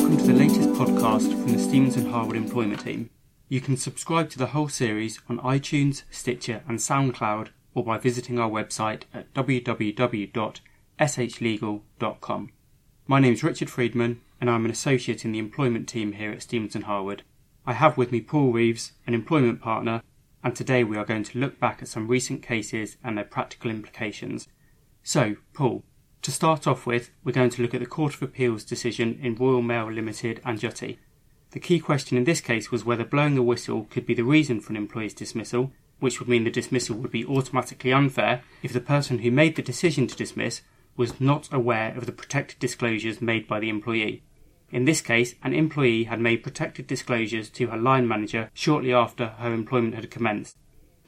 Welcome to the latest podcast from the Stephenson Harwood Employment Team. You can subscribe to the whole series on iTunes, Stitcher, and SoundCloud, or by visiting our website at www.shlegal.com. My name is Richard Friedman, and I'm an associate in the employment team here at Stephenson Harwood. I have with me Paul Reeves, an employment partner, and today we are going to look back at some recent cases and their practical implications. So, Paul, to start off with, we're going to look at the Court of Appeal's decision in Royal Mail Limited and Jhuti. The key question in this case was whether blowing a whistle could be the reason for an employee's dismissal, which would mean the dismissal would be automatically unfair if the person who made the decision to dismiss was not aware of the protected disclosures made by the employee. In this case, an employee had made protected disclosures to her line manager shortly after her employment had commenced.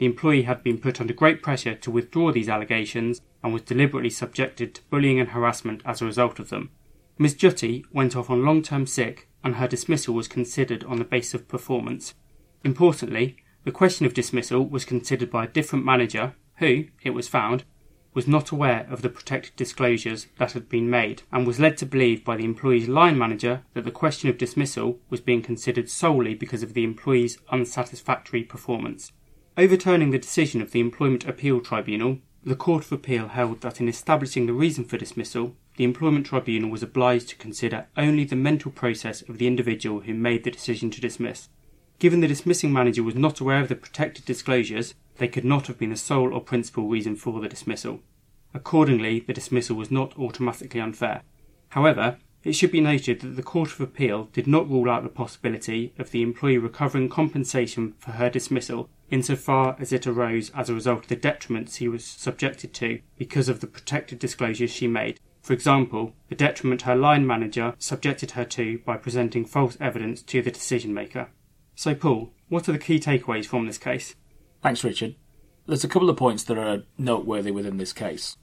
The employee had been put under great pressure to withdraw these allegations and was deliberately subjected to bullying and harassment as a result of them. Ms. Jhuti went off on long term sick and her dismissal was considered on the basis of performance. Importantly, the question of dismissal was considered by a different manager who, it was found, was not aware of the protected disclosures that had been made and was led to believe by the employee's line manager that the question of dismissal was being considered solely because of the employee's unsatisfactory performance. Overturning the decision of the Employment Appeal Tribunal, the Court of Appeal held that in establishing the reason for dismissal, the Employment Tribunal was obliged to consider only the mental process of the individual who made the decision to dismiss. Given the dismissing manager was not aware of the protected disclosures, they could not have been the sole or principal reason for the dismissal. Accordingly, the dismissal was not automatically unfair. However, it should be noted that the Court of Appeal did not rule out the possibility of the employee recovering compensation for her dismissal insofar as it arose as a result of the detriments he was subjected to because of the protected disclosures she made. For example, the detriment her line manager subjected her to by presenting false evidence to the decision maker. So, Paul, what are the key takeaways from this case? Thanks, Richard. There's a couple of points that are noteworthy within this case.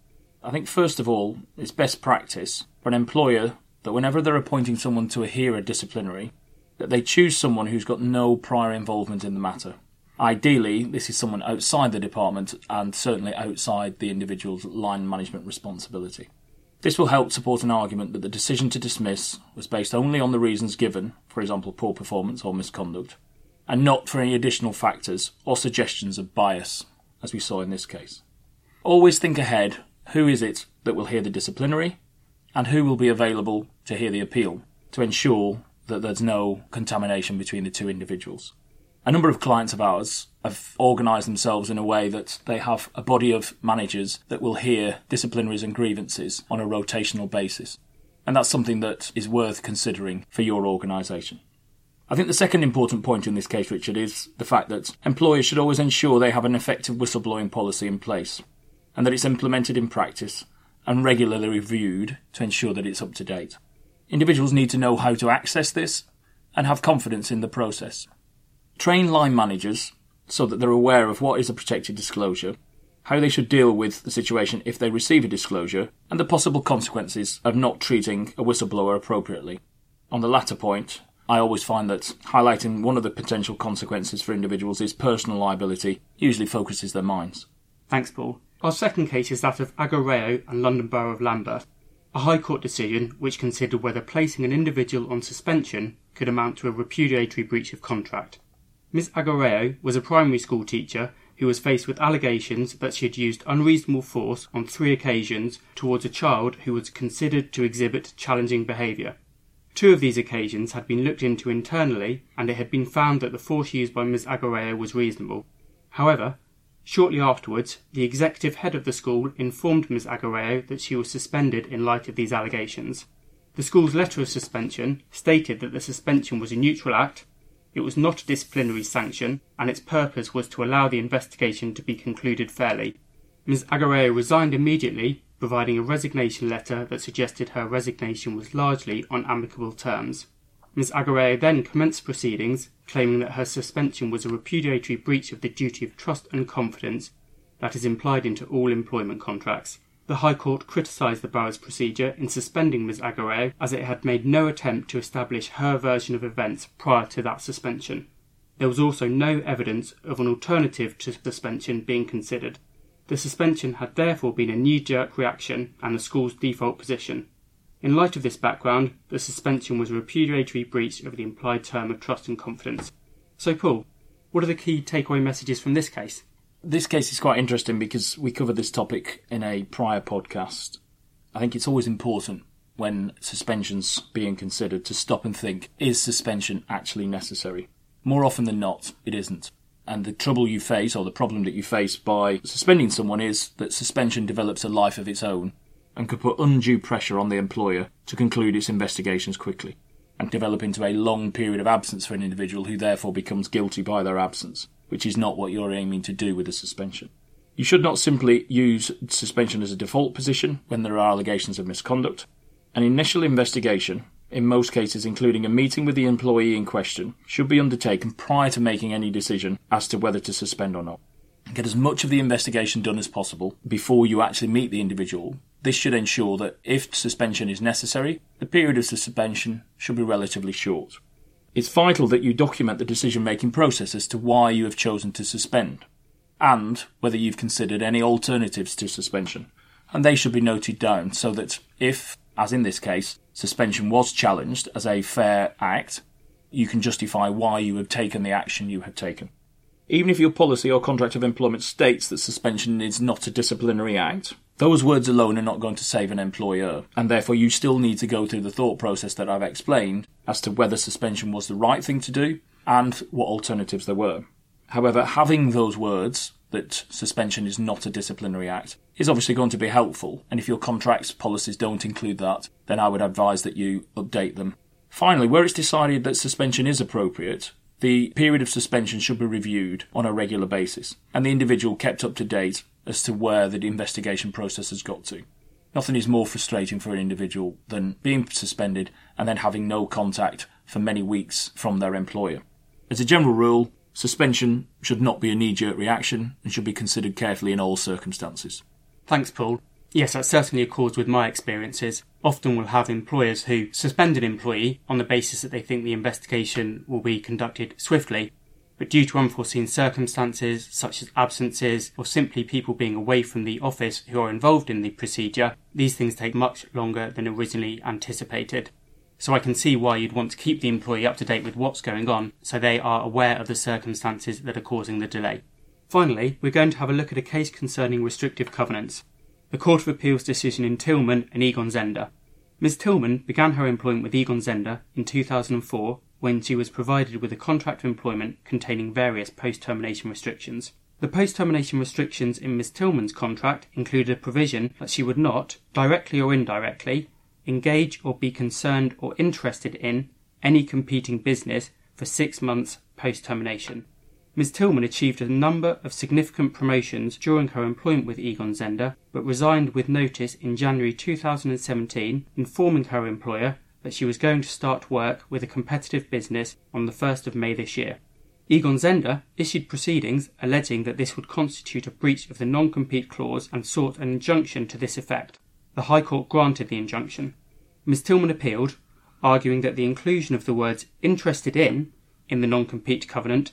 I think, first of all, it's best practice for an employer that whenever they're appointing someone to a a disciplinary, that they choose someone who's got no prior involvement in the matter. Ideally, this is someone outside the department and certainly outside the individual's line management responsibility. This will help support an argument that the decision to dismiss was based only on the reasons given, for example, poor performance or misconduct, and not for any additional factors or suggestions of bias, as we saw in this case. Always think ahead who is it that will hear the disciplinary and who will be available to hear the appeal to ensure that there's no contamination between the two individuals. A number of clients of ours have organised themselves in a way that they have a body of managers that will hear disciplinaries and grievances on a rotational basis. And that's something that is worth considering for your organisation. I think the second important point in this case, Richard, is the fact that employers should always ensure they have an effective whistleblowing policy in place and that it's implemented in practice and regularly reviewed to ensure that it's up to date. Individuals need to know how to access this and have confidence in the process. Train line managers so that they're aware of what is a protected disclosure, how they should deal with the situation if they receive a disclosure, and the possible consequences of not treating a whistleblower appropriately. On the latter point, I always find that highlighting one of the potential consequences for individuals is personal liability usually focuses their minds. Thanks, Paul. Our second case is that of Agoreyo and London Borough of Lambeth, a High Court decision which considered whether placing an individual on suspension could amount to a repudiatory breach of contract. Miss Agoreyo was a primary school teacher who was faced with allegations that she had used unreasonable force on three occasions towards a child who was considered to exhibit challenging behaviour. Two of these occasions had been looked into internally, and it had been found that the force used by Miss Agoreyo was reasonable. However, shortly afterwards, the executive head of the school informed Ms. Agoreyo that she was suspended in light of these allegations. The school's letter of suspension stated that the suspension was a neutral act, it was not a disciplinary sanction, and its purpose was to allow the investigation to be concluded fairly. Ms. Agoreyo resigned immediately providing a resignation letter that suggested her resignation was largely on amicable terms. Ms. Agoreyo then commenced proceedings, claiming that her suspension was a repudiatory breach of the duty of trust and confidence that is implied into all employment contracts. The High Court criticised the borough's procedure in suspending Ms. Agoreyo as it had made no attempt to establish her version of events prior to that suspension. There was also no evidence of an alternative to suspension being considered. The suspension had therefore been a knee jerk reaction and the school's default position. In light of this background, the suspension was a repudiatory breach of the implied term of trust and confidence. So, Paul, what are the key takeaway messages from this case? This case is quite interesting because we covered this topic in a prior podcast. I think it's always important when suspension's being considered to stop and think is suspension actually necessary? More often than not, it isn't. And the trouble you face, or the problem that you face by suspending someone, is that suspension develops a life of its own and could put undue pressure on the employer to conclude its investigations quickly and develop into a long period of absence for an individual who therefore becomes guilty by their absence, which is not what you're aiming to do with a suspension. You should not simply use suspension as a default position when there are allegations of misconduct. An initial investigation, in most cases including a meeting with the employee in question, should be undertaken prior to making any decision as to whether to suspend or not. Get as much of the investigation done as possible before you actually meet the individual. This should ensure that if suspension is necessary, the period of suspension should be relatively short. It's vital that you document the decision making process as to why you have chosen to suspend and whether you've considered any alternatives to suspension. And they should be noted down so that if, as in this case, suspension was challenged as a fair act, you can justify why you have taken the action you have taken. Even if your policy or contract of employment states that suspension is not a disciplinary act, those words alone are not going to save an employer, and therefore you still need to go through the thought process that I've explained as to whether suspension was the right thing to do and what alternatives there were. However, having those words that suspension is not a disciplinary act is obviously going to be helpful, and if your contracts policies don't include that, then I would advise that you update them. Finally, where it's decided that suspension is appropriate, the period of suspension should be reviewed on a regular basis, and the individual kept up to date as to where the investigation process has got to. Nothing is more frustrating for an individual than being suspended and then having no contact for many weeks from their employer. As a general rule, suspension should not be a knee jerk reaction and should be considered carefully in all circumstances. Thanks, Paul. Yes, that certainly accords with my experiences. Often we'll have employers who suspend an employee on the basis that they think the investigation will be conducted swiftly, but due to unforeseen circumstances such as absences or simply people being away from the office who are involved in the procedure, these things take much longer than originally anticipated. So I can see why you'd want to keep the employee up to date with what's going on so they are aware of the circumstances that are causing the delay. Finally, we're going to have a look at a case concerning restrictive covenants the Court of Appeal's decision in Tillman and Egon Zehnder. Ms. Tillman began her employment with Egon Zehnder in 2004 when she was provided with a contract of employment containing various post termination restrictions. The post termination restrictions in Ms. Tillman's contract included a provision that she would not, directly or indirectly, engage or be concerned or interested in any competing business for six months post termination. Ms. Tillman achieved a number of significant promotions during her employment with Egon Zehnder, but resigned with notice in January 2017, informing her employer that she was going to start work with a competitive business on the 1st of May this year. Egon Zehnder issued proceedings alleging that this would constitute a breach of the non compete clause and sought an injunction to this effect. The High Court granted the injunction. Ms. Tillman appealed, arguing that the inclusion of the words interested in in the non compete covenant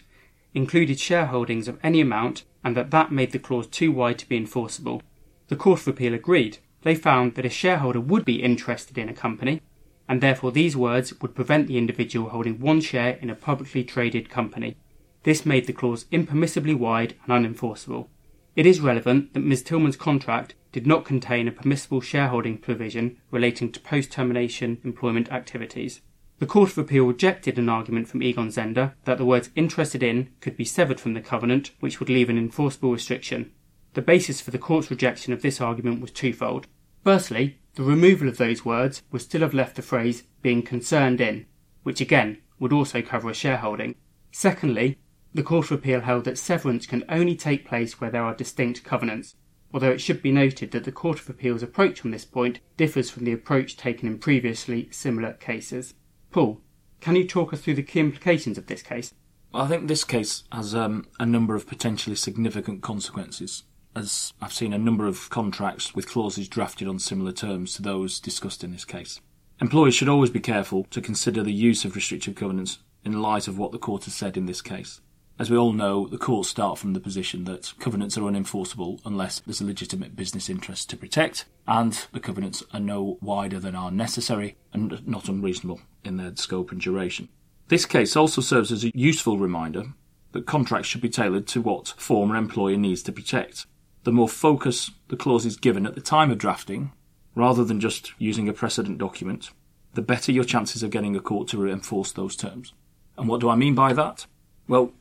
included shareholdings of any amount and that that made the clause too wide to be enforceable. The Court of Appeal agreed. They found that a shareholder would be interested in a company, and therefore these words would prevent the individual holding one share in a publicly traded company. This made the clause impermissibly wide and unenforceable. It is relevant that Ms. Tillman's contract did not contain a permissible shareholding provision relating to post termination employment activities. The Court of Appeal rejected an argument from Egon Zehnder that the words interested in could be severed from the covenant, which would leave an enforceable restriction. The basis for the Court's rejection of this argument was twofold. Firstly, the removal of those words would still have left the phrase being concerned in, which again would also cover a shareholding. Secondly, the Court of Appeal held that severance can only take place where there are distinct covenants, although it should be noted that the Court of Appeal's approach on this point differs from the approach taken in previously similar cases. Paul, can you talk us through the key implications of this case? I think this case has um, a number of potentially significant consequences, as I've seen a number of contracts with clauses drafted on similar terms to those discussed in this case. Employers should always be careful to consider the use of restrictive covenants in light of what the court has said in this case. As we all know, the courts start from the position that covenants are unenforceable unless there's a legitimate business interest to protect, and the covenants are no wider than are necessary and not unreasonable in their scope and duration. This case also serves as a useful reminder that contracts should be tailored to what former employer needs to protect. The more focus the clause is given at the time of drafting, rather than just using a precedent document, the better your chances of getting a court to enforce those terms. And what do I mean by that? Well,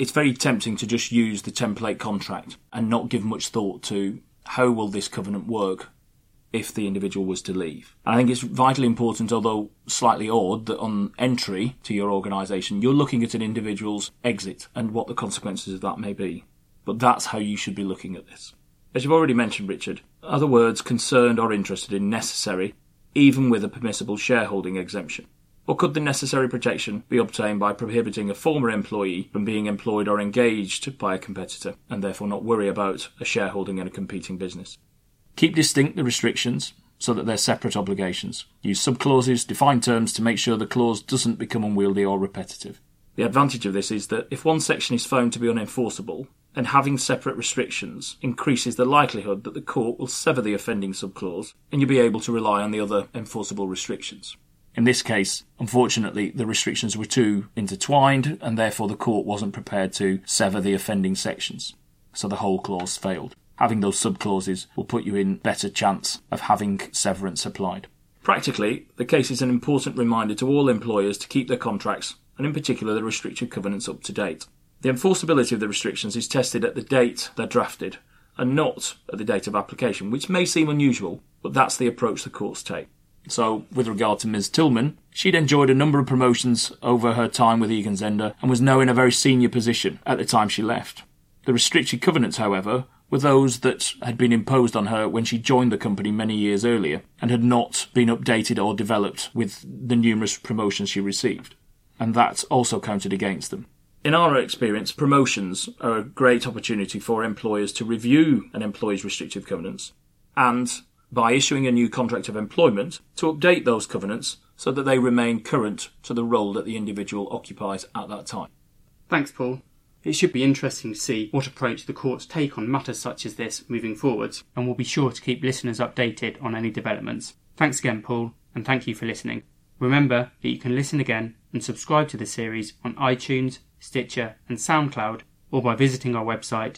it's very tempting to just use the template contract and not give much thought to how will this covenant work if the individual was to leave. And I think it's vitally important, although slightly odd, that on entry to your organisation, you're looking at an individual's exit and what the consequences of that may be. But that's how you should be looking at this. As you've already mentioned, Richard, other words concerned or interested in necessary, even with a permissible shareholding exemption. Or could the necessary protection be obtained by prohibiting a former employee from being employed or engaged by a competitor and therefore not worry about a shareholding in a competing business? Keep distinct the restrictions so that they're separate obligations. Use subclauses, define terms to make sure the clause doesn't become unwieldy or repetitive. The advantage of this is that if one section is found to be unenforceable, then having separate restrictions increases the likelihood that the court will sever the offending subclause and you'll be able to rely on the other enforceable restrictions. In this case, unfortunately, the restrictions were too intertwined, and therefore the court wasn't prepared to sever the offending sections. So the whole clause failed. Having those subclauses will put you in better chance of having severance applied. Practically, the case is an important reminder to all employers to keep their contracts, and in particular the restrictive covenants, up to date. The enforceability of the restrictions is tested at the date they're drafted, and not at the date of application, which may seem unusual, but that's the approach the courts take. So, with regard to Ms. Tillman, she'd enjoyed a number of promotions over her time with Egon Zehnder and was now in a very senior position at the time she left. The restricted covenants, however, were those that had been imposed on her when she joined the company many years earlier and had not been updated or developed with the numerous promotions she received. And that also counted against them. In our experience, promotions are a great opportunity for employers to review an employee's restrictive covenants and by issuing a new contract of employment to update those covenants so that they remain current to the role that the individual occupies at that time. Thanks, Paul. It should be interesting to see what approach the courts take on matters such as this moving forwards, and we'll be sure to keep listeners updated on any developments. Thanks again, Paul, and thank you for listening. Remember that you can listen again and subscribe to the series on iTunes, Stitcher, and SoundCloud, or by visiting our website